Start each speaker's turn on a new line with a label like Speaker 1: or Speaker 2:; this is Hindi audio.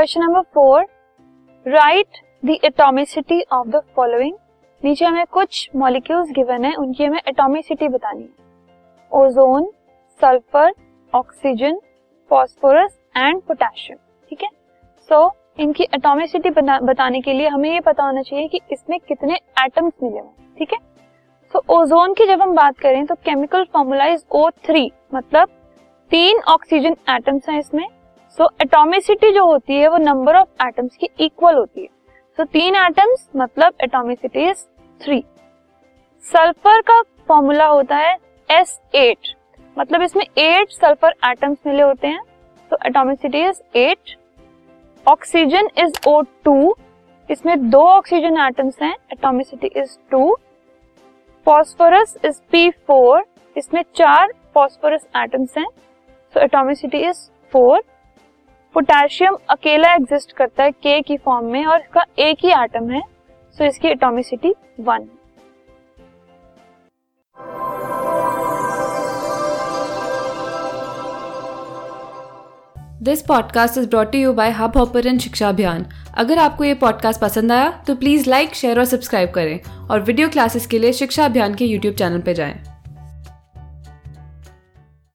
Speaker 1: Question number four write the atomicity of the following नीचे हमें कुछ मॉलिक्यूल्स गिवन है, उनकी हमें एटॉमिसिटी बतानी है. Ozone sulphur oxygen phosphorus and potassium ठीक है? सो इनकी एटॉमिसिटी बताने के लिए हमें ये पता होना चाहिए कि इसमें कितने एटम्स मिले हुए ठीक है? सो ओजोन की जब हम बात करें तो chemical formula is O three मतलब तीन ऑक्सीजन एटम्स हैं इसमें सो एटॉमिसिटी जो होती है, वो नंबर ऑफ़ एटम्स की इक्वल होती है. सो तीन एटम्स मतलब एटोमिसिटी इज़ थ्री सल्फ़र का फॉर्मूला होता है एस एट मतलब इसमें एट सल्फ़र एटम्स मिले होते हैं. तो atomicity is eight oxygen is O two इसमें दो ऑक्सीजन एटम्स हैं. Atomicity is two phosphorus is P four इसमें चार फॉस्फोरस एटम्स हैं. So atomicity is four potassium अकेला एग्जिस्ट करता है के की फॉर्म में और इसका एक ही एटम है सो इसकी atomicity one
Speaker 2: this podcast is brought you by Hubhopper शिक्षा अभियान अगर आपको ये पॉडकास्ट पसंद आया तो प्लीज़ लाइक शेयर और सब्सक्राइब करें और वीडियो क्लासेस के लिए शिक्षा अभियान के यूट्यूब चैनल पर जाएँ।